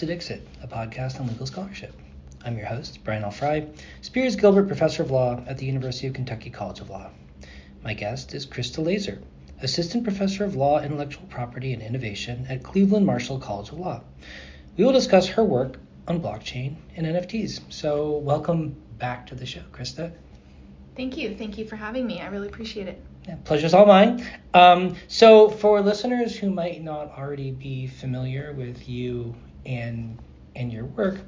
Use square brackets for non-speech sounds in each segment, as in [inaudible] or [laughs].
Hello, and welcome to Dixit, a podcast on legal scholarship. I'm your host, Brian L. Frye, Spears Gilbert Professor of Law at the University of Kentucky College of Law. My guest is Christa Laser, Assistant Professor of Law, Intellectual Property, and Innovation at Cleveland Marshall College of Law. We will discuss her work on blockchain and NFTs. So, welcome back to the show, Christa. Thank you. Thank you for having me. I really appreciate it. Yeah, pleasure's all mine. Um, so, for listeners who might not already be familiar with you and and your work,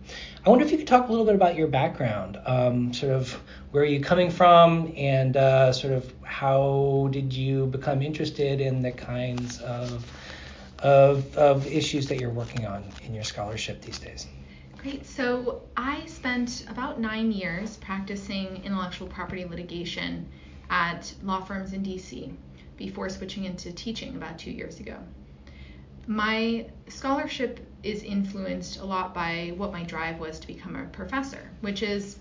I wonder if you could talk a little bit about your background, um, sort of where are you coming from, and uh, sort of how did you become interested in the kinds of, of of issues that you're working on in your scholarship these days. Great. So I spent about nine years practicing intellectual property litigation at law firms in DC before switching into teaching about two years ago. My scholarship is influenced a lot by what my drive was to become a professor, which is,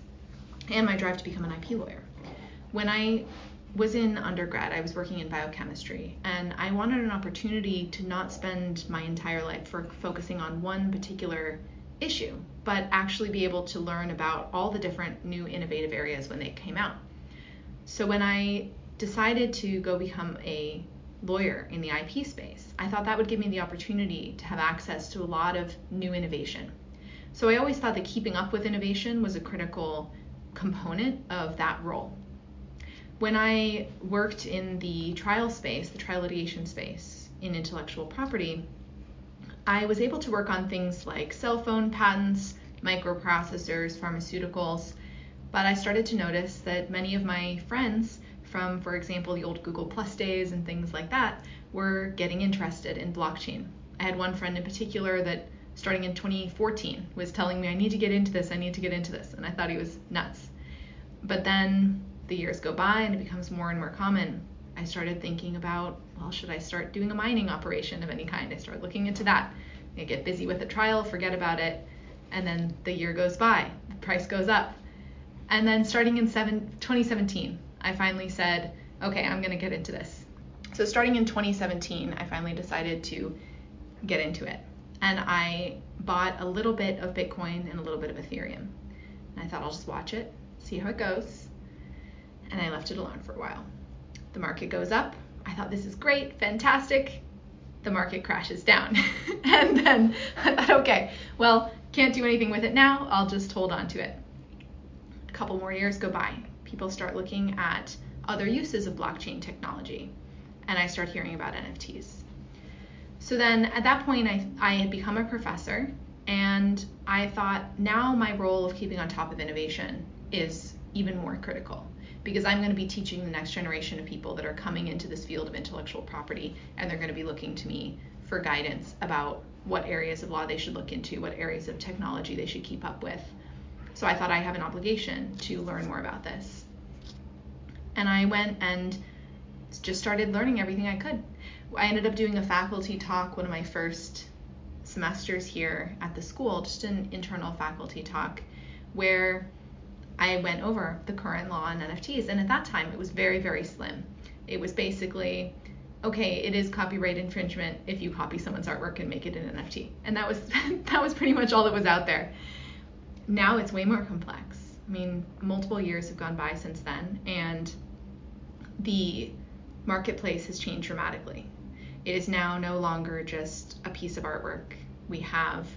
and my drive to become an IP lawyer. When I was in undergrad, I was working in biochemistry, and I wanted an opportunity to not spend my entire life for focusing on one particular issue, but actually be able to learn about all the different new innovative areas when they came out. So when I decided to go become a lawyer in the IP space, I thought that would give me the opportunity to have access to a lot of new innovation. So I always thought that keeping up with innovation was a critical component of that role. When I worked in the trial space, the trial litigation space in intellectual property, I was able to work on things like cell phone patents, microprocessors, pharmaceuticals, but I started to notice that many of my friends from, for example, the old Google Plus days and things like that were getting interested in blockchain. I had one friend in particular that starting in 2014 was telling me I need to get into this, I need to get into this, and I thought he was nuts. But then the years go by and it becomes more and more common. I started thinking about, well, should I start doing a mining operation of any kind? I started looking into that. I get busy with the trial, forget about it, and then the year goes by, the price goes up. And then starting in seven, 2017, I finally said, okay, I'm going to get into this. So starting in 2017, I finally decided to get into it. And I bought a little bit of Bitcoin and a little bit of Ethereum. And I thought I'll just watch it, see how it goes. And I left it alone for a while. The market goes up. I thought this is great, fantastic. The market crashes down. [laughs] and then I thought, okay, well, can't do anything with it now. I'll just hold on to it. A couple more years go by. People start looking at other uses of blockchain technology. And I start hearing about NFTs. So then at that point, I, I had become a professor, and I thought now my role of keeping on top of innovation is even more critical because I'm going to be teaching the next generation of people that are coming into this field of intellectual property, and they're going to be looking to me for guidance about what areas of law they should look into, what areas of technology they should keep up with. So I thought I have an obligation to learn more about this. And I went and just started learning everything I could. I ended up doing a faculty talk one of my first semesters here at the school, just an internal faculty talk, where I went over the current law on NFTs. And at that time, it was very, very slim. It was basically, okay, it is copyright infringement if you copy someone's artwork and make it an NFT. And that was [laughs] that was pretty much all that was out there. Now it's way more complex. I mean, multiple years have gone by since then, and the marketplace has changed dramatically. It is now no longer just a piece of artwork. We have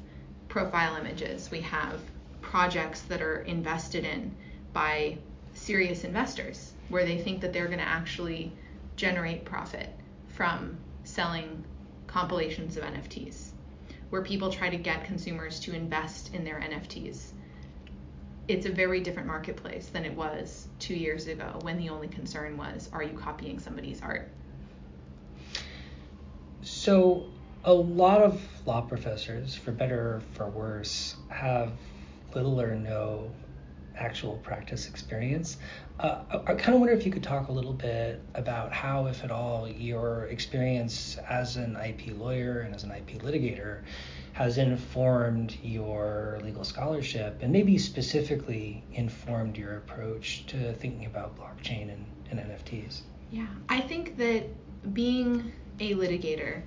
profile images, we have projects that are invested in by serious investors where they think that they're going to actually generate profit from selling compilations of NFTs, where people try to get consumers to invest in their NFTs. It's a very different marketplace than it was two years ago when the only concern was are you copying somebody's art? So, a lot of law professors, for better or for worse, have little or no actual practice experience. Uh, I, I kind of wonder if you could talk a little bit about how, if at all, your experience as an IP lawyer and as an IP litigator has informed your legal scholarship and maybe specifically informed your approach to thinking about blockchain and, and NFTs. Yeah, I think that being a litigator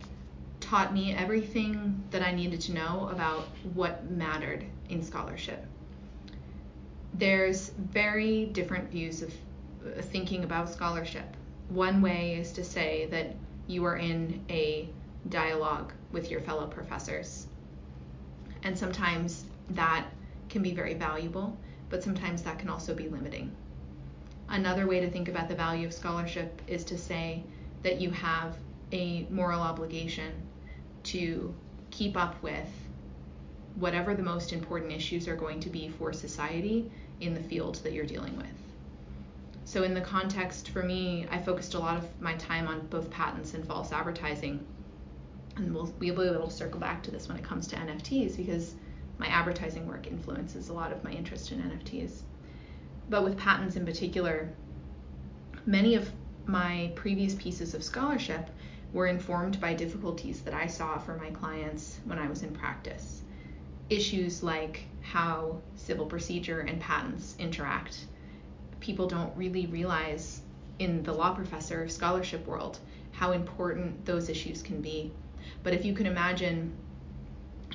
taught me everything that I needed to know about what mattered in scholarship. There's very different views of uh, thinking about scholarship. One way is to say that you are in a dialogue with your fellow professors. And sometimes that can be very valuable, but sometimes that can also be limiting. Another way to think about the value of scholarship is to say that you have a moral obligation to keep up with whatever the most important issues are going to be for society in the field that you're dealing with. So, in the context for me, I focused a lot of my time on both patents and false advertising. And we'll, be able to circle back to this when it comes to NFTs because my advertising work influences a lot of my interest in NFTs. But with patents in particular, many of my previous pieces of scholarship were informed by difficulties that I saw for my clients when I was in practice. Issues like how civil procedure and patents interact. People don't really realize in the law professor scholarship world how important those issues can be. But if you can imagine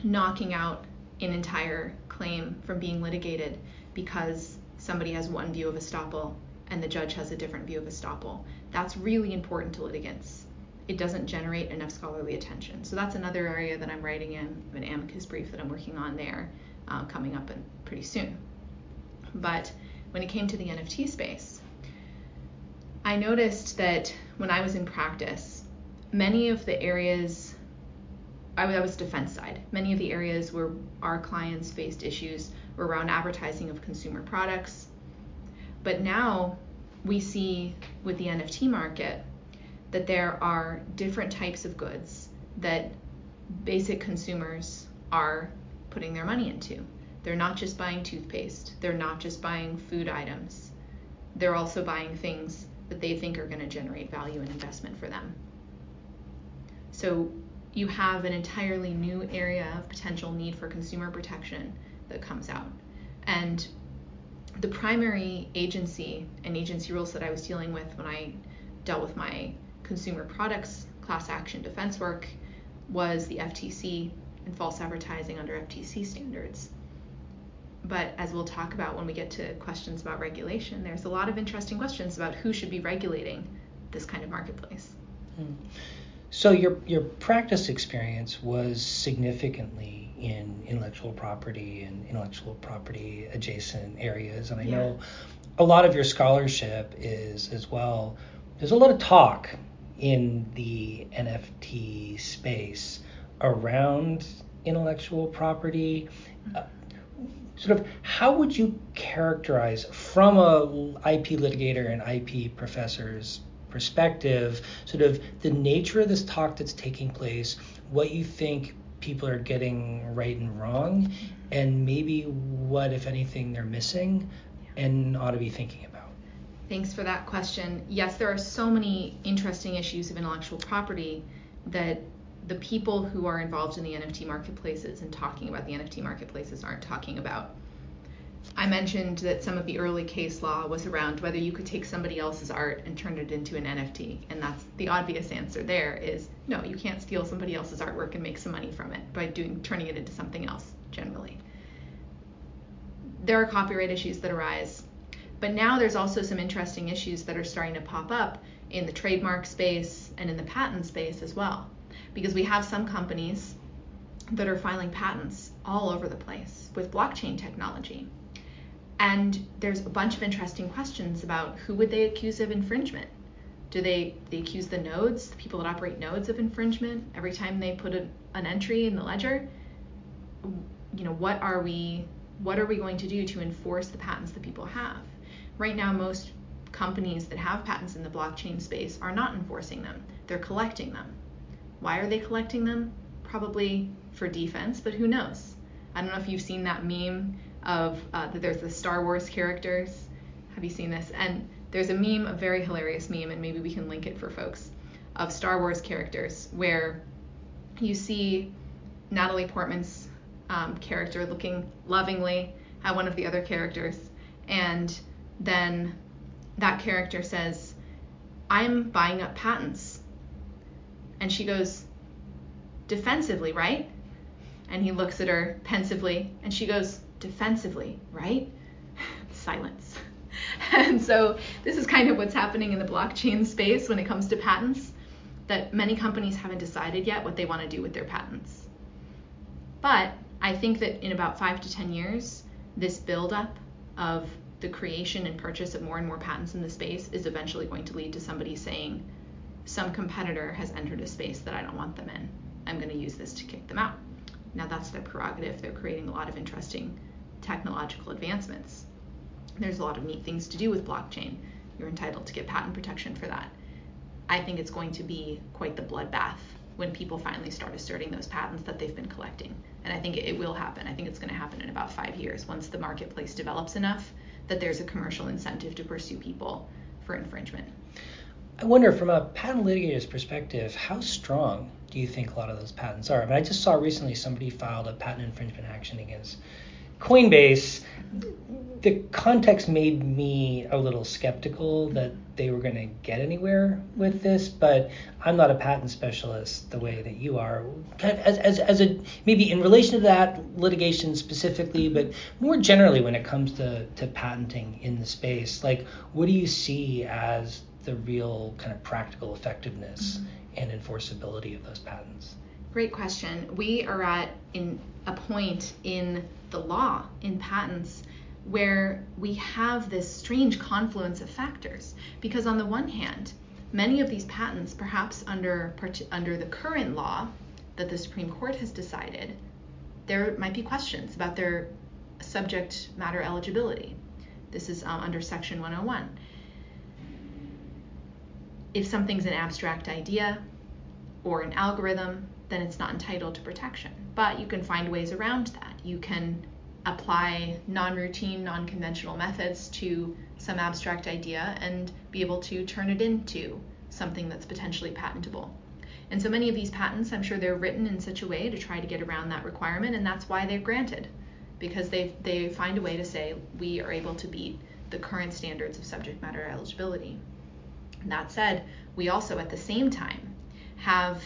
knocking out an entire claim from being litigated because somebody has one view of estoppel and the judge has a different view of estoppel. That's really important to litigants. It doesn't generate enough scholarly attention. So that's another area that I'm writing in an amicus brief that I'm working on there um, coming up in, pretty soon. But when it came to the NFT space, I noticed that when I was in practice, many of the areas I was defense side. Many of the areas where our clients faced issues were around advertising of consumer products. But now we see with the NFT market that there are different types of goods that basic consumers are putting their money into. They're not just buying toothpaste, they're not just buying food items. They're also buying things that they think are going to generate value and investment for them. So you have an entirely new area of potential need for consumer protection that comes out. And the primary agency and agency rules that I was dealing with when I dealt with my consumer products class action defense work was the FTC and false advertising under FTC standards. But as we'll talk about when we get to questions about regulation, there's a lot of interesting questions about who should be regulating this kind of marketplace. Hmm. So your your practice experience was significantly in intellectual property and intellectual property adjacent areas, and I yeah. know a lot of your scholarship is as well. There's a lot of talk in the NFT space around intellectual property. Uh, sort of how would you characterize from a IP litigator and IP professor's perspective, sort of the nature of this talk that's taking place, what you think people are getting right and wrong, and maybe what, if anything, they're missing and ought to be thinking about. Thanks for that question. Yes, there are so many interesting issues of intellectual property that the people who are involved in the NFT marketplaces and talking about the NFT marketplaces aren't talking about. I mentioned that some of the early case law was around whether you could take somebody else's art and turn it into an NFT. And that's the obvious answer there is no, you can't steal somebody else's artwork and make some money from it by doing turning it into something else generally. There are copyright issues that arise. But now there's also some interesting issues that are starting to pop up in the trademark space and in the patent space as well. Because we have some companies that are filing patents all over the place with blockchain technology and there's a bunch of interesting questions about who would they accuse of infringement? Do they, they accuse the nodes, the people that operate nodes of infringement every time they put a, an entry in the ledger? You know, what are we what are we going to do to enforce the patents that people have? Right now, most companies that have patents in the blockchain space are not enforcing them. They're collecting them. Why are they collecting them? Probably for defense, but who knows? I don't know if you've seen that meme of uh, that there's the Star Wars characters. Have you seen this? And there's a meme, a very hilarious meme, and maybe we can link it for folks, of Star Wars characters where you see Natalie Portman's um, character looking lovingly at one of the other characters, and then that character says, I'm buying up patents. And she goes, defensively, right? And he looks at her pensively, and she goes, defensively, right? [laughs] Silence. [laughs] and so this is kind of what's happening in the blockchain space when it comes to patents, that many companies haven't decided yet what they want to do with their patents. But I think that in about five to 10 years, this buildup of the creation and purchase of more and more patents in the space is eventually going to lead to somebody saying, some competitor has entered a space that I don't want them in. I'm going to use this to kick them out. Now, that's their prerogative. They're creating a lot of interesting technological advancements. There's a lot of neat things to do with blockchain. You're entitled to get patent protection for that. I think it's going to be quite the bloodbath when people finally start asserting those patents that they've been collecting. And I think it will happen. I think it's going to happen in about five years once the marketplace develops enough that there's a commercial incentive to pursue people for infringement. I wonder, from a patent litigator's perspective, how strong do you think a lot of those patents are? I mean, I just saw recently somebody filed a patent infringement action against Coinbase. The context made me a little skeptical that they were going to get anywhere with this, but I'm not a patent specialist the way that you are. As, as, as a maybe in relation to that litigation specifically, but more generally when it comes to, to patenting in the space, like what do you see as the real kind of practical effectiveness mm-hmm. and enforceability of those patents? Great question. We are at in a point in the law in patents where we have this strange confluence of factors because on the one hand, many of these patents perhaps under under the current law that the Supreme Court has decided, there might be questions about their subject matter eligibility. This is um, under section 101 if something's an abstract idea or an algorithm, then it's not entitled to protection. But you can find ways around that. You can apply non routine, non conventional methods to some abstract idea and be able to turn it into something that's potentially patentable. And so many of these patents, I'm sure they're written in such a way to try to get around that requirement, and that's why they're granted, because they they find a way to say we are able to beat the current standards of subject matter eligibility. That said, we also at the same time have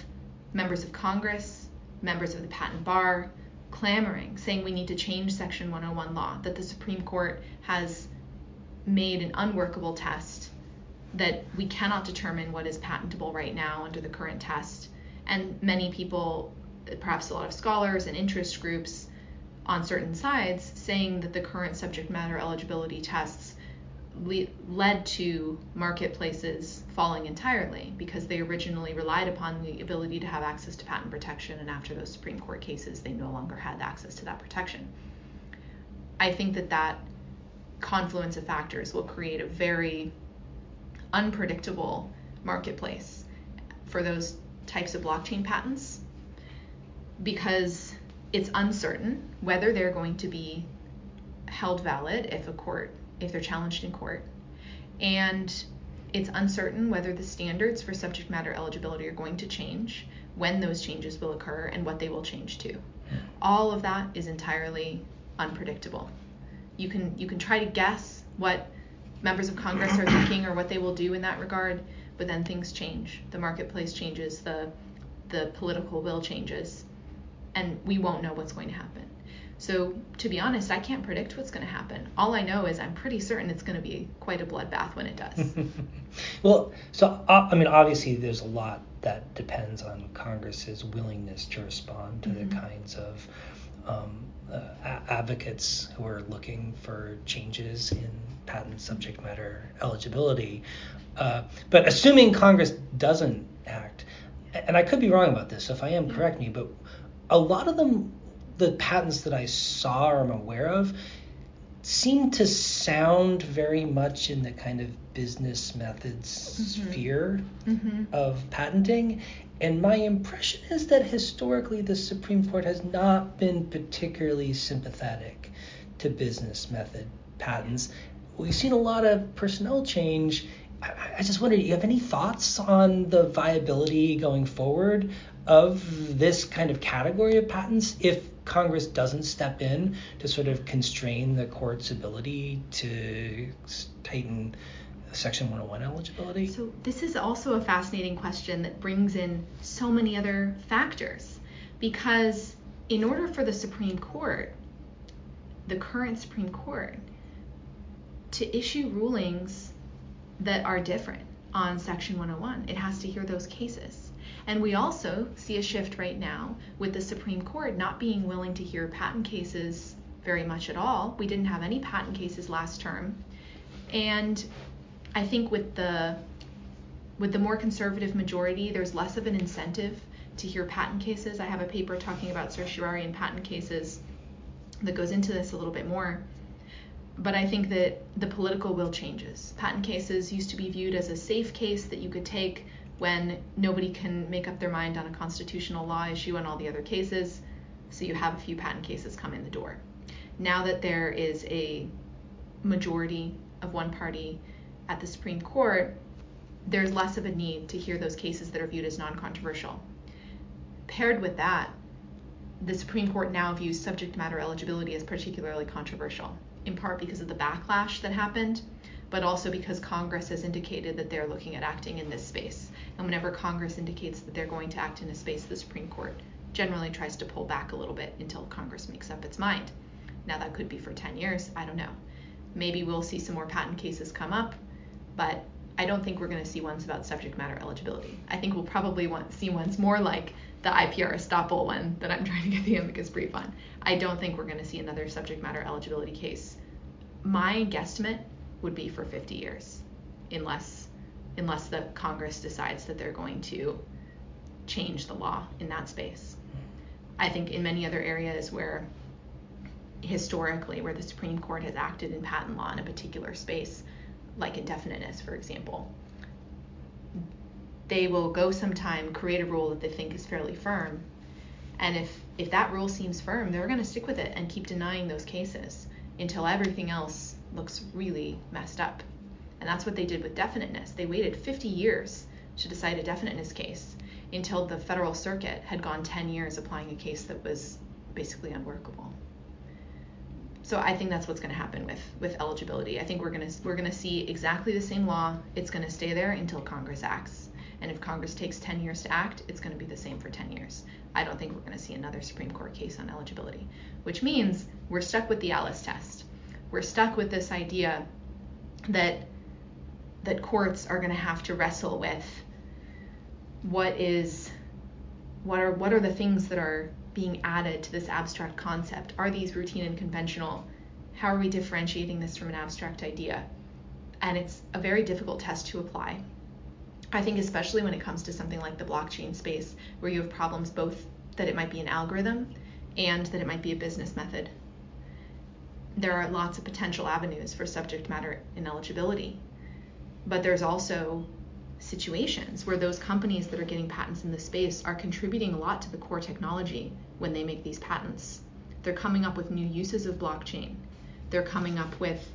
members of Congress, members of the patent bar clamoring, saying we need to change Section 101 law, that the Supreme Court has made an unworkable test, that we cannot determine what is patentable right now under the current test. And many people, perhaps a lot of scholars and interest groups on certain sides, saying that the current subject matter eligibility tests le- led to marketplaces falling entirely because they originally relied upon the ability to have access to patent protection, and after those Supreme Court cases, they no longer had access to that protection. I think that that confluence of factors will create a very unpredictable marketplace for those types of blockchain patents because it's uncertain whether they're going to be held valid if a court if they're challenged in court. And it's uncertain whether the standards for subject matter eligibility are going to change, when those changes will occur, and what they will change to. All of that is entirely unpredictable. You can you can try to guess what members of Congress are thinking or what they will do in that regard, but then things change. The marketplace changes, the the political will changes, and we won't know what's going to happen. So, to be honest, I can't predict what's going to happen. All I know is I'm pretty certain it's going to be quite a bloodbath when it does. [laughs] well, so uh, I mean, obviously, there's a lot that depends on Congress's willingness to respond to mm-hmm. the kinds of um, uh, advocates who are looking for changes in patent subject matter eligibility. Uh, but assuming Congress doesn't act, and I could be wrong about this, so if I am, correct me, but a lot of them the patents that I saw or am aware of seem to sound very much in the kind of business methods mm-hmm. sphere mm-hmm. of patenting. And my impression is that historically the Supreme Court has not been particularly sympathetic to business method patents. We've seen a lot of personnel change. I, I just wonder, do you have any thoughts on the viability going forward of this kind of category of patents if Congress doesn't step in to sort of constrain the court's ability to tighten Section 101 eligibility? So, this is also a fascinating question that brings in so many other factors. because in order for the Supreme Court, the current Supreme Court, to issue rulings that are different on Section 101, it has to hear those cases. And we also see a shift right now with the Supreme Court not being willing to hear patent cases very much at all. We didn't have any patent cases last term. And I think with the with the more conservative majority, there's less of an incentive to hear patent cases. I have a paper talking about certiorari and patent cases that goes into this a little bit more. But I think that the political will changes. Patent cases used to be viewed as a safe case that you could take when nobody can make up their mind on a constitutional law issue and all the other cases. So you have a few patent cases come in the door. Now that there is a majority of one party at the Supreme Court, there's less of a need to hear those cases that are viewed as non controversial. Paired with that, the Supreme Court now views subject matter eligibility as particularly controversial, in part because of the backlash that happened, but also because Congress has indicated that they're looking at acting in this space. And whenever Congress indicates that they're going to act in a space, the Supreme Court generally tries to pull back a little bit until Congress makes up its mind. Now, that could be for 10 years, I don't know. Maybe we'll see some more patent cases come up, but I don't think we're going to see ones about subject matter eligibility. I think we'll probably want see ones more like the IPR estoppel one that I'm [laughs] trying to get the amicus brief on. I don't think we're going to see another subject matter eligibility case. My guesstimate would be for 50 years, unless unless the Congress decides that they're going to change the law in that space. I think in many other areas where historically where the Supreme Court has acted in patent law in a particular space, like indefiniteness, for example, they will go sometime create a rule that they think is fairly firm. And if, if that rule seems firm, they're going to stick with it and keep denying those cases until everything else looks really messed up. And that's what they did with definiteness. They waited 50 years to decide a definiteness case until the federal circuit had gone 10 years applying a case that was basically unworkable. So I think that's what's going to happen with with eligibility. I think we're going to we're going to see exactly the same law. It's going to stay there until Congress acts. And if Congress takes 10 years to act, it's going to be the same for 10 years. I don't think we're going to see another Supreme Court case on eligibility, which means we're stuck with the Alice test. We're stuck with this idea that that courts are going to have to wrestle with what is what are what are the things that are being added to this abstract concept? Are these routine and conventional? How are we differentiating this from an abstract idea? And it's a very difficult test to apply I think especially when it comes to something like the blockchain space, where you have problems both that it might be an algorithm and that it might be a business method. There are lots of potential avenues for subject matter ineligibility, but there's also situations where those companies that are getting patents in the space are contributing a lot to the core technology when they make these patents. They're coming up with new uses of blockchain. They're coming up with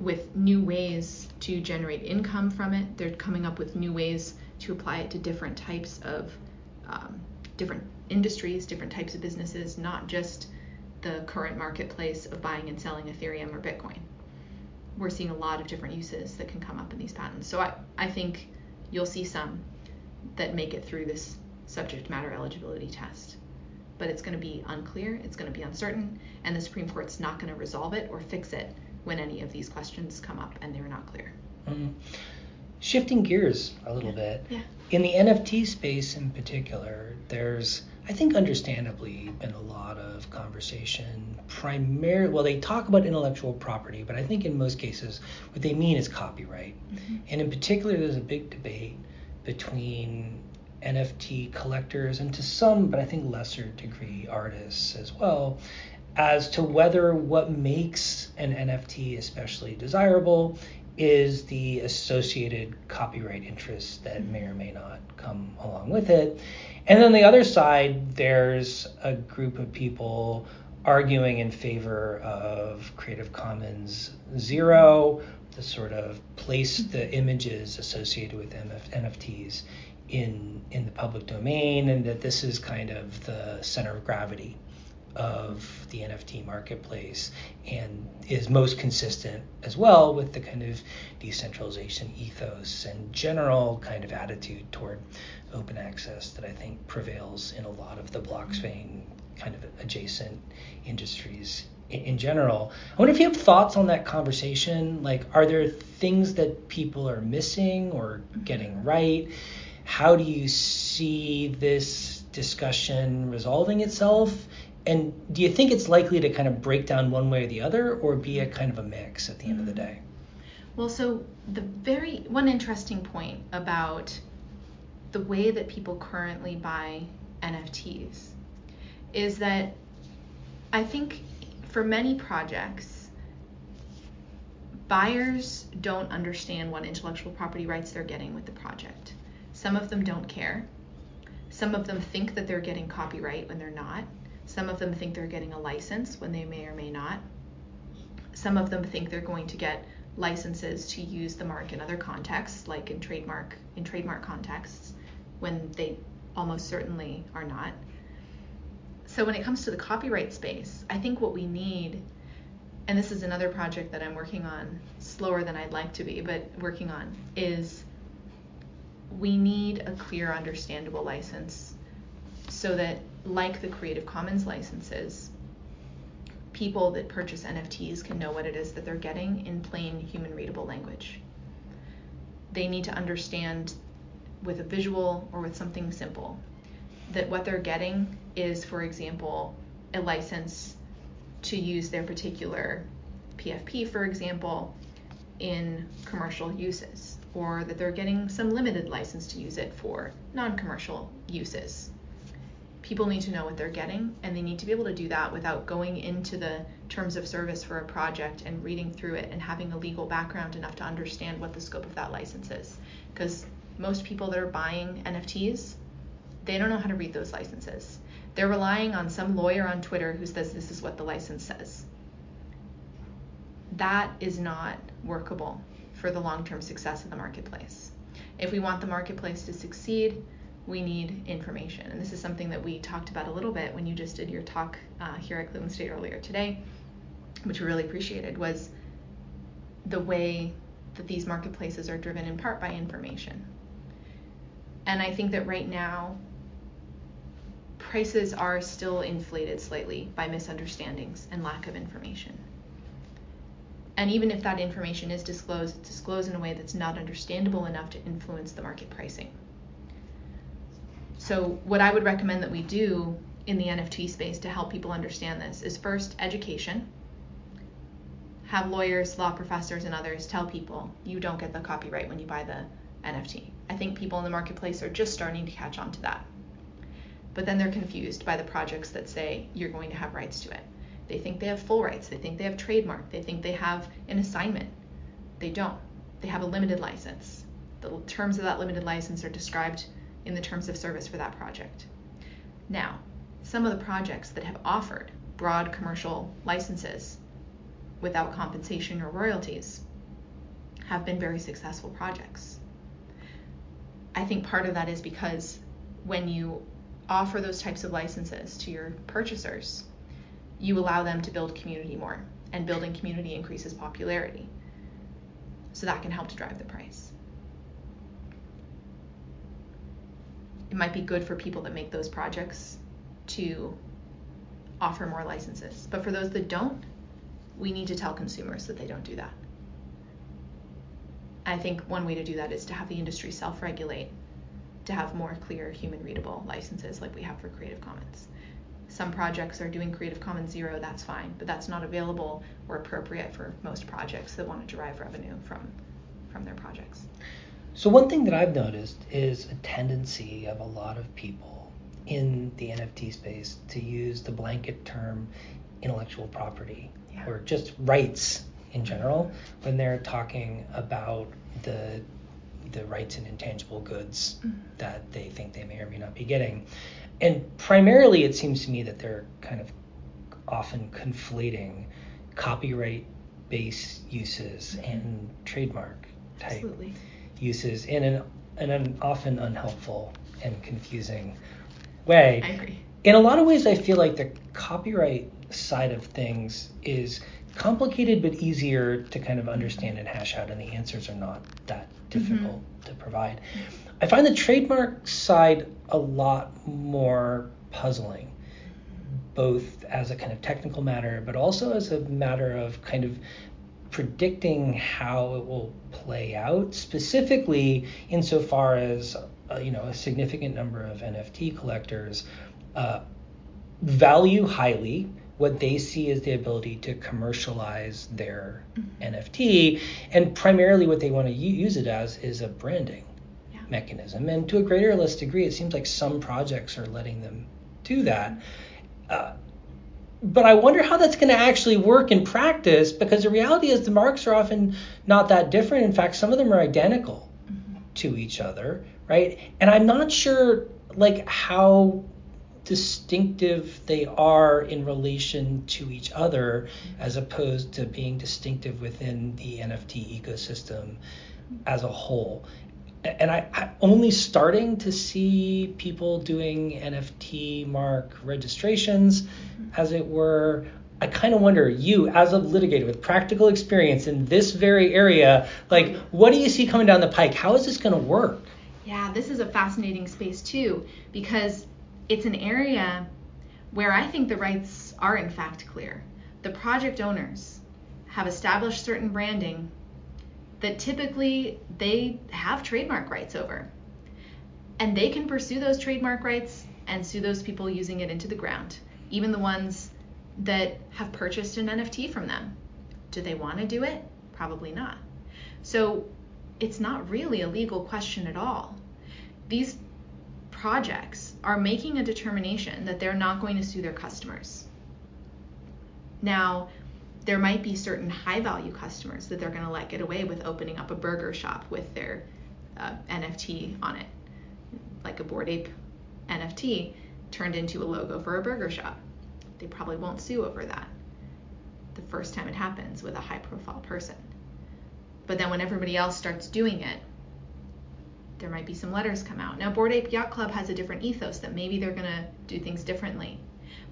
with new ways to generate income from it. They're coming up with new ways to apply it to different types of um, different industries, different types of businesses, not just the current marketplace of buying and selling Ethereum or Bitcoin. We're seeing a lot of different uses that can come up in these patents. So I, I think you'll see some that make it through this subject matter eligibility test. But it's going to be unclear, it's going to be uncertain, and the Supreme Court's not going to resolve it or fix it when any of these questions come up and they're not clear. Mm-hmm. Shifting gears a little yeah. bit. Yeah. In the NFT space in particular, there's, I think, understandably been a lot of conversation. Primarily, well, they talk about intellectual property, but I think in most cases, what they mean is copyright. Mm-hmm. And in particular, there's a big debate between NFT collectors and to some, but I think lesser degree, artists as well, as to whether what makes an NFT especially desirable is the associated copyright interests that may or may not come along with it. And then the other side, there's a group of people arguing in favor of Creative Commons Zero, to sort of place the images associated with MF- NFTs in in the public domain, and that this is kind of the center of gravity of the NFT marketplace and is most consistent as well with the kind of decentralization ethos and general kind of attitude toward open access that I think prevails in a lot of the blockchain kind of adjacent industries in general. I wonder if you have thoughts on that conversation. Like, are there things that people are missing or getting right? How do you see this discussion resolving itself? And do you think it's likely to kind of break down one way or the other, or be a kind of a mix at the end of the mm-hmm. day? Well, so the very one interesting point about the way that people currently buy NFTs is that I think for many projects, buyers don't understand what intellectual property rights they're getting with the project. Some of them don't care. Some of them think that they're getting copyright when they're not. Some of them think they're getting a license when they may or may not. Some of them think they're going to get licenses to use the mark in other contexts, like in trademark in trademark contexts, when they almost certainly are not. So when it comes to the copyright space, I think what we need and this is another project that I'm working on slower than I'd like to be, but working on is we need a clear, understandable license so that, like the Creative Commons licenses, people that purchase NFTs can know what it is that they're getting in plain human readable language. They need to understand with a visual or with something simple that what they're getting is, for example, a license to use their particular PFP, for example, in commercial uses or that they're getting some limited license to use it for non-commercial uses. People need to know what they're getting and they need to be able to do that without going into the terms of service for a project and reading through it and having a legal background enough to understand what the scope of that license is. Because most people that are buying NFTs, they don't know how to read those licenses. They're relying on some lawyer on Twitter who says this is what the license says. That is not workable for the long-term success of the marketplace. If we want the marketplace to succeed, we need information. And this is something that we talked about a little bit when you just did your talk uh, here at Cleveland State earlier today, which we really appreciated, was the way that these marketplaces are driven in part by information. And I think that right now, prices are still inflated slightly by misunderstandings and lack of information and even if that information is disclosed, it's disclosed in a way that's not understandable enough to influence the market pricing. So, what I would recommend that we do in the NFT space to help people understand this is first education. Have lawyers, law professors, and others tell people you don't get the copyright when you buy the NFT. I think people in the marketplace are just starting to catch on to that. But then they're confused by the projects that say you're going to have rights to it. They think they have full rights. They think they have trademark. They think they have an assignment. They don't. They have a limited license. The terms of that limited license are described in the terms of service for that project. Now, some of the projects that have offered broad commercial licenses without compensation or royalties have been very successful projects. I think part of that is because when you offer those types of licenses to your purchasers, you allow them to build community more, and building community increases popularity. So that can help to drive the price. It might be good for people that make those projects to offer more licenses. But for those that don't, we need to tell consumers that they don't do that. I think one way to do that is to have the industry self regulate, to have more clear human readable licenses like we have for Creative Commons some projects are doing Creative Commons Zero, that's fine, but that's not available or appropriate for most projects that want to derive revenue from from their projects. So one thing that I've noticed is a tendency of a lot of people in the NFT space to use the blanket term intellectual property yeah. or just rights in general when they're talking about the the rights and intangible goods mm-hmm. that they think they may or may not be getting and primarily it seems to me that they're kind of often conflating copyright based uses and trademark type Absolutely. Uses in an in an often unhelpful and confusing way. I agree. In a lot of ways, I feel like the copyright side of things is complicated but easier to kind of understand and hash out, and the answers are not that difficult mm-hmm. to provide. I find the trademark side a lot more puzzling, both as a kind of technical matter, but also as a matter of kind of predicting how it will play out, specifically insofar as uh, you know a significant number of NFT collectors uh, value highly what they see as the ability to commercialize their mm-hmm. NFT, and primarily what they want to use it as is a branding yeah. mechanism. And to a greater or less degree, it seems like some projects are letting them do that. Uh, but I wonder how that's going to actually work in practice because the reality is the marks are often not that different. In fact, some of them are identical mm-hmm. to each other, right? And I'm not sure like how distinctive they are in relation to each other as opposed to being distinctive within the NFT ecosystem as a whole. And I, I only starting to see people doing NFT mark registrations, mm-hmm. as it were. I kind of wonder, you as a litigator with practical experience in this very area, like what do you see coming down the pike? How is this going to work? Yeah, this is a fascinating space too, because it's an area where I think the rights are in fact clear. The project owners have established certain branding that typically they have trademark rights over. And they can pursue those trademark rights and sue those people using it into the ground, even the ones that have purchased an NFT from them. Do they want to do it? Probably not. So it's not really a legal question at all. These projects are making a determination that they're not going to sue their customers. Now, there might be certain high value customers that they're going to let get away with opening up a burger shop with their uh, NFT on it, like a Bored Ape NFT turned into a logo for a burger shop. They probably won't sue over that the first time it happens with a high profile person. But then when everybody else starts doing it, there might be some letters come out. Now, Bored Ape Yacht Club has a different ethos that maybe they're going to do things differently.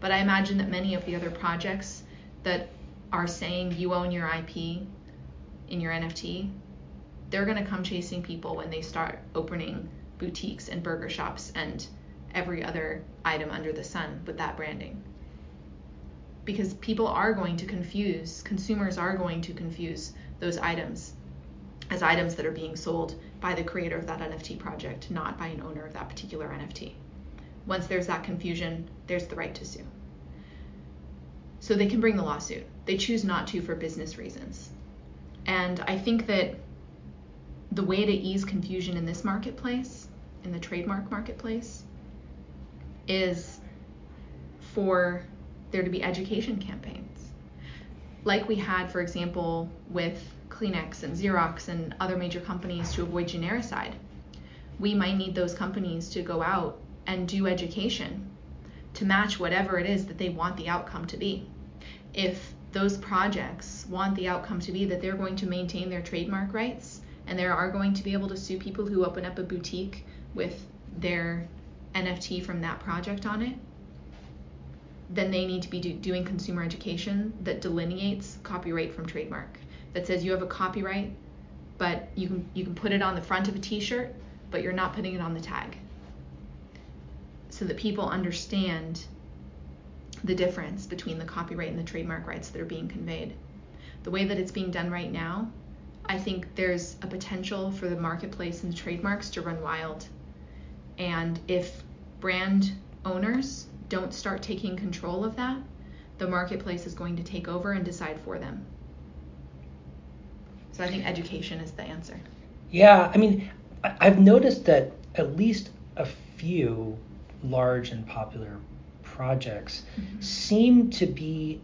But I imagine that many of the other projects that are saying you own your IP in your NFT, they're going to come chasing people when they start opening boutiques and burger shops and every other item under the sun with that branding. Because people are going to confuse, consumers are going to confuse those items as items that are being sold by the creator of that NFT project, not by an owner of that particular NFT. Once there's that confusion, there's the right to sue. So they can bring the lawsuit. They choose not to for business reasons. And I think that the way to ease confusion in this marketplace, in the trademark marketplace, is for there to be education campaigns. Like we had, for example, with Kleenex and Xerox and other major companies to avoid genericide. We might need those companies to go out and do education to match whatever it is that they want the outcome to be. If those projects want the outcome to be that they're going to maintain their trademark rights and they are going to be able to sue people who open up a boutique with their NFT from that project on it, then they need to be do- doing consumer education that delineates copyright from trademark that says you have a copyright, but you can you can put it on the front of a T-shirt, but you're not putting it on the tag, so that people understand the difference between the copyright and the trademark rights that are being conveyed. The way that it's being done right now, I think there's a potential for the marketplace and the trademarks to run wild. And if brand owners don't start taking control of that, the marketplace is going to take over and decide for them. So I think education is the answer. Yeah, I mean, I've noticed that at least a few large and popular projects mm-hmm. seem to be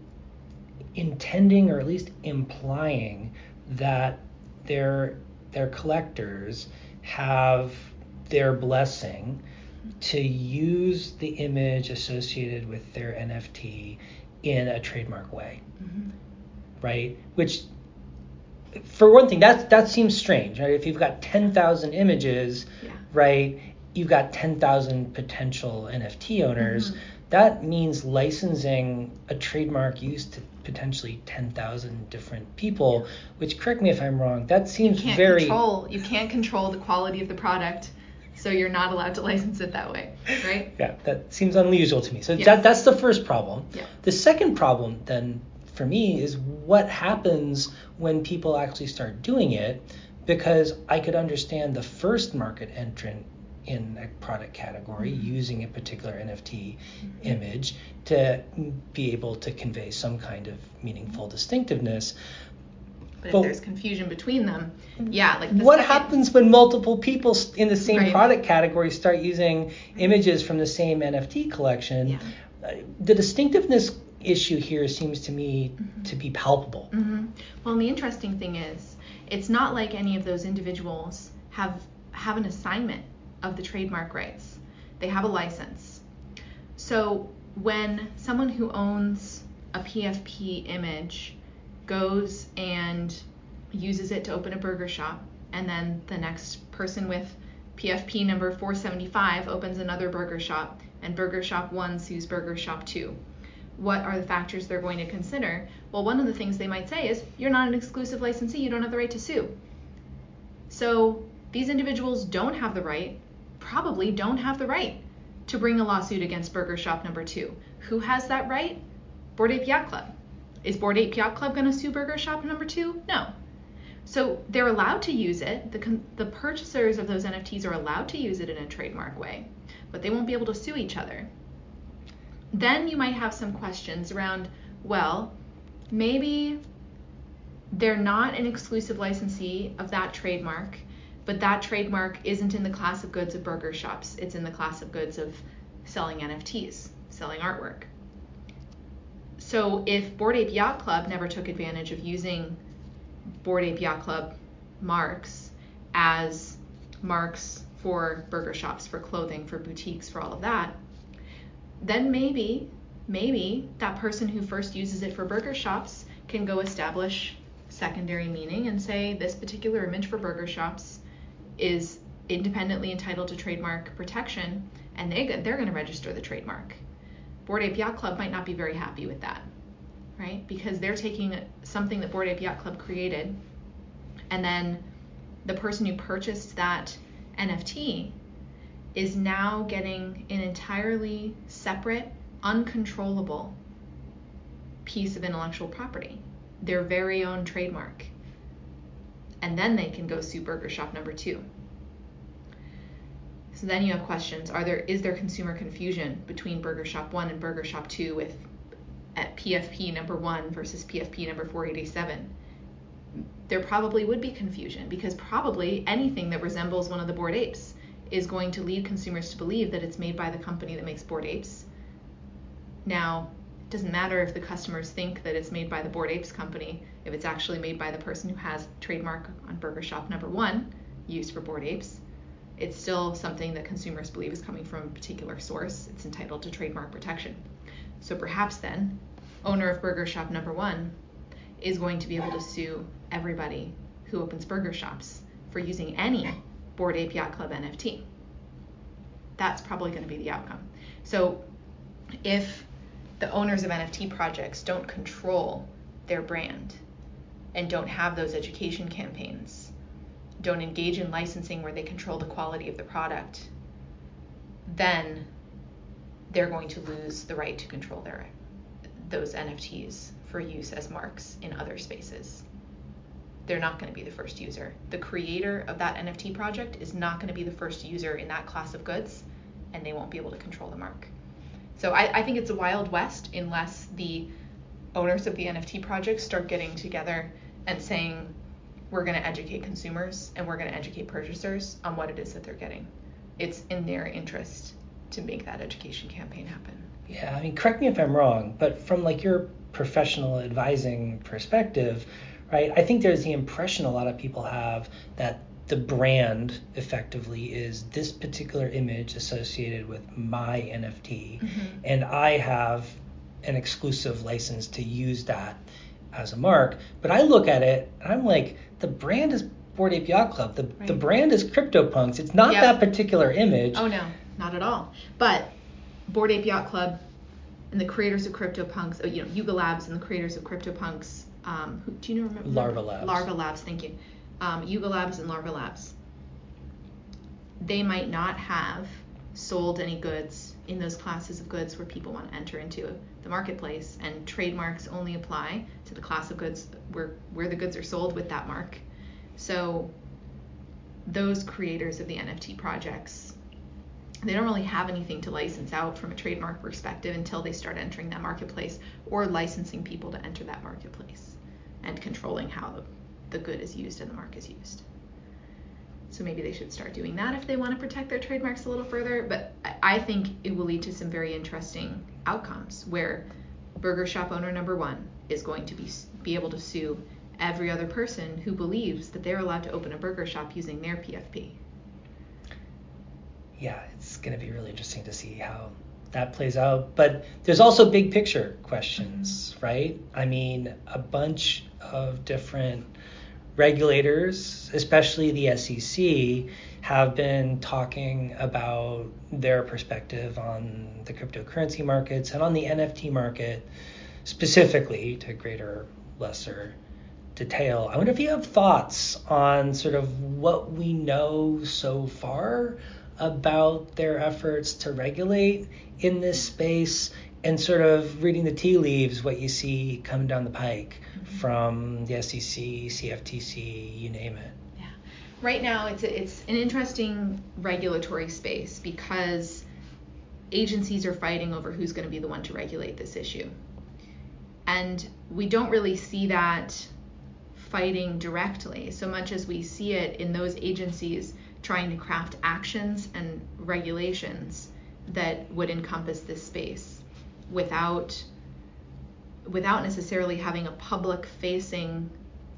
intending or at least implying that their their collectors have their blessing to use the image associated with their NFT in a trademark way. Mm-hmm. Right? Which for one thing, that that seems strange, right? If you've got 10,000 images, yeah. right, you've got 10,000 potential NFT owners. Mm-hmm. That means licensing a trademark used to potentially 10,000 different people, which correct me if I'm wrong, that seems you can't very control you can't control the quality of the product, so you're not allowed to [laughs] license it that way, right? [laughs] Yeah, that seems unusual to me. So Yes. that that's the first problem. Yeah. The second problem then for me is what happens when people actually start doing it because I could understand the first market entrant in a product category Mhm. using a particular NFT image to be able to convey some kind of meaningful distinctiveness. But But- if there's confusion between them, yeah, like the What second- happens when multiple people in the same Right. product category start using images from the same NFT collection? Yeah. Uh, the distinctiveness issue here seems to me Mhm. to be palpable. hmm Well, and the interesting thing is, it's not like any of those individuals have have an assignment of the trademark rights. They have a license. So when someone who owns a PFP image goes and uses it to open a burger shop, and then the next person with PFP number 475 opens another burger shop, and Burger Shop 1 sues Burger Shop 2 what are the factors they're going to consider? Well, one of the things they might say is you're not an exclusive licensee, you don't have the right to sue. So these individuals don't have the right, probably don't have the right to bring a lawsuit against Burger Shop number two. Who has that right? Bored Ape Yacht Club. Is Bored Ape Yacht Club going to sue Burger Shop number two? No. So they're allowed to use it. The, the purchasers of those NFTs are allowed to use it in a trademark way, but they won't be able to sue each other then you might have some questions around well, maybe they're not an exclusive licensee of that trademark, but that trademark isn't in the class of goods of burger shops. It's in the class of goods of selling NFTs, selling artwork. So if Bored Ape Yacht Club never took advantage of using Bored Ape Yacht Club marks as marks for burger shops, for clothing, for boutiques, for all of that, then maybe, maybe that person who first uses it for burger shops can go establish secondary meaning and say this particular image for burger shops is independently entitled to trademark protection and they, they're going to register the trademark. Bored Ape Yacht Club might not be very happy with that, right? Because they're taking something that Bored Ape Yacht Club created and then the person who purchased that NFT is now getting an entirely separate, uncontrollable piece of intellectual property, their very own trademark. And then they can go sue Burger Shop number two. So then you have questions: Are there is there consumer confusion between Burger Shop one and Burger Shop two with at PFP number one versus PFP number 487? There probably would be confusion because probably anything that resembles one of the bored apes is going to lead consumers to believe that it's made by the company that makes bored apes. Now, doesn't matter if the customers think that it's made by the bored apes company, if it's actually made by the person who has trademark on Burger Shop number one used for bored apes. It's still something that consumers believe is coming from a particular source. It's entitled to trademark protection. So perhaps then, owner of Burger Shop number one is going to be able to sue everybody who opens burger shops for using any Bored Ape Yacht Club NFT. That's probably going to be the outcome. So if the owners of NFT projects don't control their brand and don't have those education campaigns, don't engage in licensing where they control the quality of the product, then they're going to lose the right to control their those NFTs for use as marks in other spaces they're not going to be the first user. The creator of that NFT project is not going to be the first user in that class of goods, and they won't be able to control the mark. So I, I think it's a wild west unless the owners of the NFT projects start getting together and saying, we're going to educate consumers and we're going to educate purchasers on what it is that they're getting. It's in their interest to make that education campaign happen. Yeah, I mean, correct me if I'm wrong, but from like your professional advising perspective, right? I think there's the impression a lot of people have that the brand effectively is this particular image associated with my NFT, Mhm. and I have an exclusive license to use that as a mark. But I look at it and I'm like, the brand is Bored Ape Yacht Club. The the brand is CryptoPunks. It's not Yep. that particular image. Oh no, not at all. But Bored Ape Yacht Club and the creators of CryptoPunks, oh, you know, Yuga Labs and the creators of CryptoPunks. Um, who, do you know? Remember? Larva Labs. Larva Labs. Thank you. Um, Yuga Labs and Larva Labs. They might not have sold any goods in those classes of goods where people want to enter into the marketplace, and trademarks only apply to the class of goods where where the goods are sold with that mark. So those creators of the NFT projects they don't really have anything to license out from a trademark perspective until they start entering that marketplace or licensing people to enter that marketplace and controlling how the, the good is used and the mark is used. So maybe they should start doing that if they want to protect their trademarks a little further. But I think it will lead to some very interesting outcomes where burger shop owner number one is going to be be able to sue every other person who believes that they're allowed to open a burger shop using their PFP yeah, it's going to be really interesting to see how that plays out. But there's also big picture questions, mm-hmm. right? I mean, a bunch of different regulators, especially the SEC, have been talking about their perspective on the cryptocurrency markets and on the NFT market specifically to greater, lesser detail. I wonder if you have thoughts on sort of what we know so far about their efforts to regulate in this space and sort of reading the tea leaves, what you see coming down the pike mm-hmm. from the SEC, CFTC, you name it. Yeah. Right now, it's a, it's an interesting regulatory space because agencies are fighting over who's going to be the one to regulate this issue, and we don't really see that fighting directly so much as we see it in those agencies trying to craft actions and regulations that would encompass this space without without necessarily having a public facing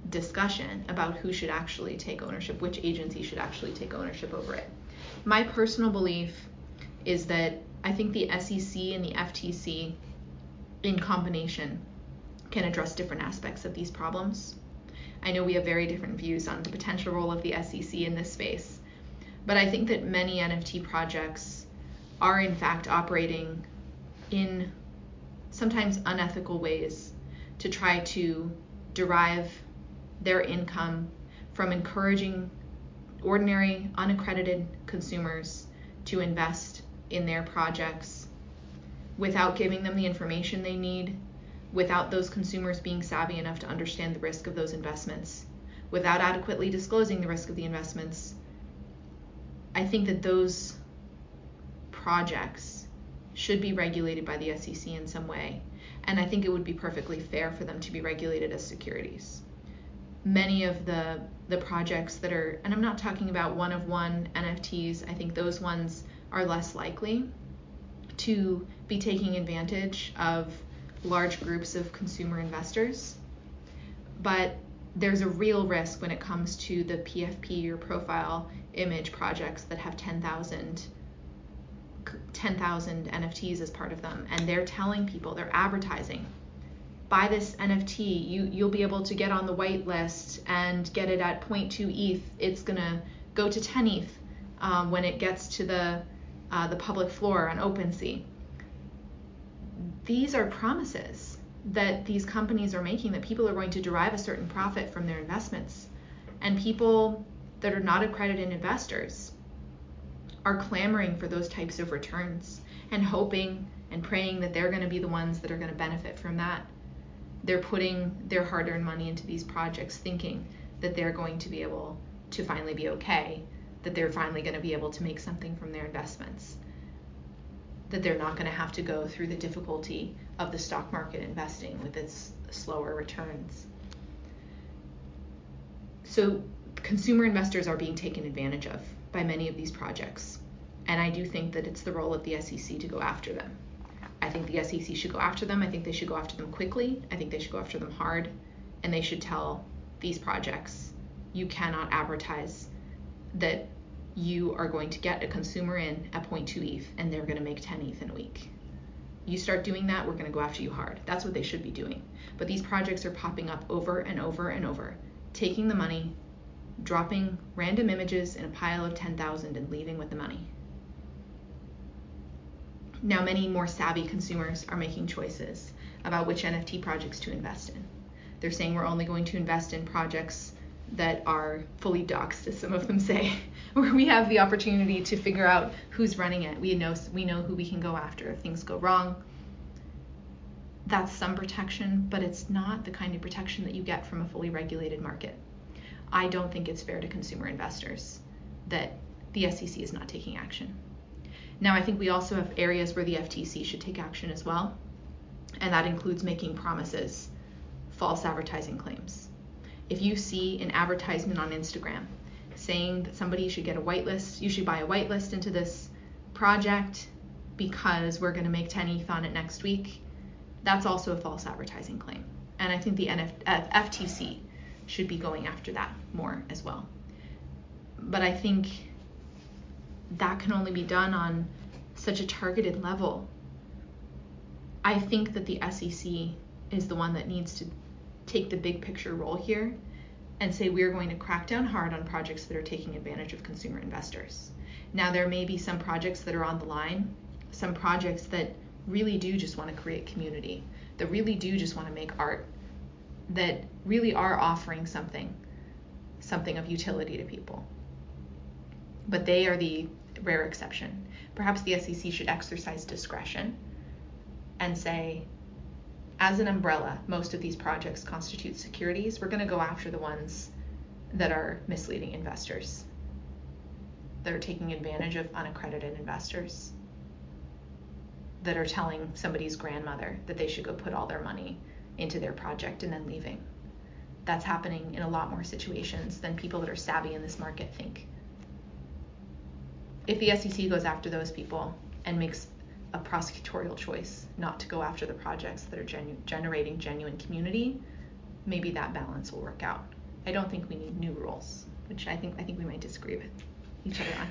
discussion about who should actually take ownership, which agency should actually take ownership over it. My personal belief is that I think the SEC and the FTC in combination can address different aspects of these problems. I know we have very different views on the potential role of the SEC in this space. But I think that many NFT projects are in fact operating in sometimes unethical ways to try to derive their income from encouraging ordinary unaccredited consumers to invest in their projects without giving them the information they need, without those consumers being savvy enough to understand the risk of those investments, without adequately disclosing the risk of the investments, I think that those projects should be regulated by the SEC in some way. And I think it would be perfectly fair for them to be regulated as securities. Many of the the projects that are and I'm not talking about one of one NFTs, I think those ones are less likely to be taking advantage of large groups of consumer investors. But there's a real risk when it comes to the PFP or profile image projects that have 10,000 10,000 NFTs as part of them and they're telling people they're advertising buy this NFT you you'll be able to get on the white list and get it at 0.2 ETH it's to go to 10 ETH um, when it gets to the uh, the public floor on OpenSea. These are promises that these companies are making that people are going to derive a certain profit from their investments. And people that are not accredited investors are clamoring for those types of returns and hoping and praying that they're going to be the ones that are going to benefit from that. They're putting their hard earned money into these projects thinking that they're going to be able to finally be okay, that they're finally going to be able to make something from their investments, that they're not going to have to go through the difficulty of the stock market investing with its slower returns. So consumer investors are being taken advantage of by many of these projects. And I do think that it's the role of the SEC to go after them. I think the SEC should go after them. I think they should go after them quickly. I think they should go after them hard. And they should tell these projects you cannot advertise that you are going to get a consumer in at 0.2 ETH and they're going to make 10 ETH in a week. You start doing that, we're going to go after you hard. That's what they should be doing. But these projects are popping up over and over and over, taking the money, dropping random images in a pile of 10,000 and leaving with the money. Now, many more savvy consumers are making choices about which NFT projects to invest in. They're saying we're only going to invest in projects that are fully doxed, as some of them say, [laughs] where we have the opportunity to figure out who's running it. We know we know who we can go after if things go wrong. That's some protection, but it's not the kind of protection that you get from a fully regulated market. I don't think it's fair to consumer investors that the SEC is not taking action. Now, I think we also have areas where the FTC should take action as well, and that includes making promises, false advertising claims if you see an advertisement on Instagram saying that somebody should get a whitelist, you should buy a whitelist into this project because we're going to make 10 ETH on it next week, that's also a false advertising claim. And I think the NF- FTC should be going after that more as well. But I think that can only be done on such a targeted level. I think that the SEC is the one that needs to take the big picture role here and say we're going to crack down hard on projects that are taking advantage of consumer investors. Now, there may be some projects that are on the line, some projects that really do just want to create community, that really do just want to make art, that really are offering something, something of utility to people. But they are the rare exception. Perhaps the SEC should exercise discretion and say, as an umbrella, most of these projects constitute securities. We're going to go after the ones that are misleading investors, that are taking advantage of unaccredited investors, that are telling somebody's grandmother that they should go put all their money into their project and then leaving. That's happening in a lot more situations than people that are savvy in this market think. If the SEC goes after those people and makes a prosecutorial choice not to go after the projects that are genu- generating genuine community, maybe that balance will work out. I don't think we need new rules, which I think I think we might disagree with each other on.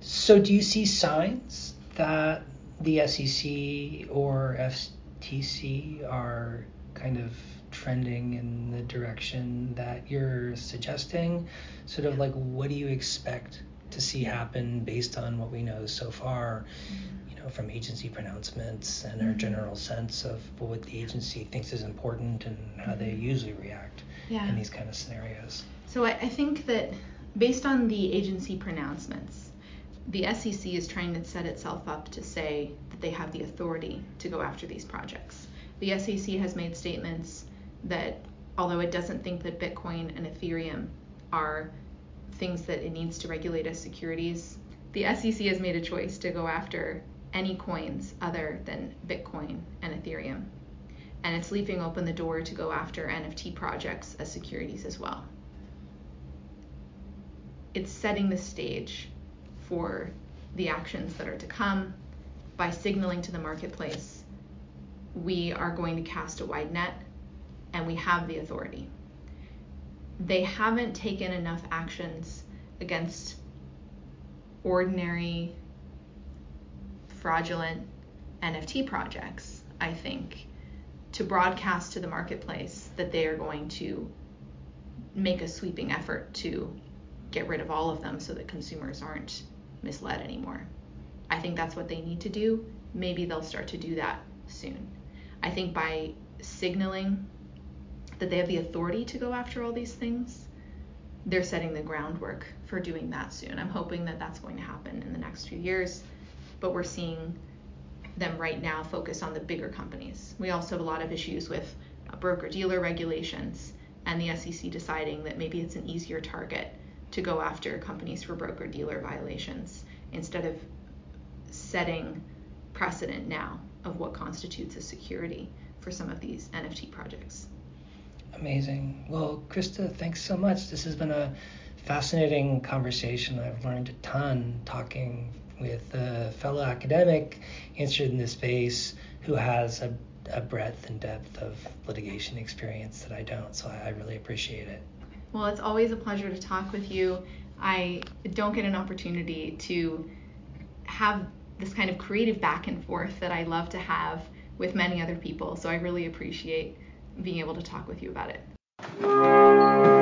So, do you see signs that the SEC or FTC are kind of trending in the direction that you're suggesting? Sort of like, what do you expect to see happen based on what we know so far, you know, from agency pronouncements and our mm-hmm. general sense of what the agency thinks is important and how they mm-hmm. usually react yeah. in these kind of scenarios. So I, I think that based on the agency pronouncements, the SEC is trying to set itself up to say they have the authority to go after these projects. The SEC has made statements that although it doesn't think that Bitcoin and Ethereum are things that it needs to regulate as securities, the SEC has made a choice to go after any coins other than Bitcoin and Ethereum. And it's leaving open the door to go after NFT projects as securities as well. It's setting the stage for the actions that are to come by signaling to the marketplace we are going to cast a wide net and we have the authority they haven't taken enough actions against ordinary fraudulent NFT projects, I think, to broadcast to the marketplace that they are going to make a sweeping effort to get rid of all of them so that consumers aren't misled anymore. I think that's what they need to do. Maybe they'll start to do that soon. I think by signaling that they have the authority to go after all these things, they're setting the groundwork for doing that soon. I'm hoping that that's going to happen in the next few years, but we're seeing them right now focus on the bigger companies. We also have a lot of issues with broker dealer regulations and the SEC deciding that maybe it's an easier target to go after companies for broker dealer violations instead of setting precedent now of what constitutes a security for some of these NFT projects. Amazing. Well, Christa, thanks so much. This has been a fascinating conversation. I've learned a ton talking with a fellow academic interested in this space who has a, a breadth and depth of litigation experience that I don't. So I, I really appreciate it. Well, it's always a pleasure to talk with you. I don't get an opportunity to have this kind of creative back and forth that I love to have with many other people. So I really appreciate being able to talk with you about it.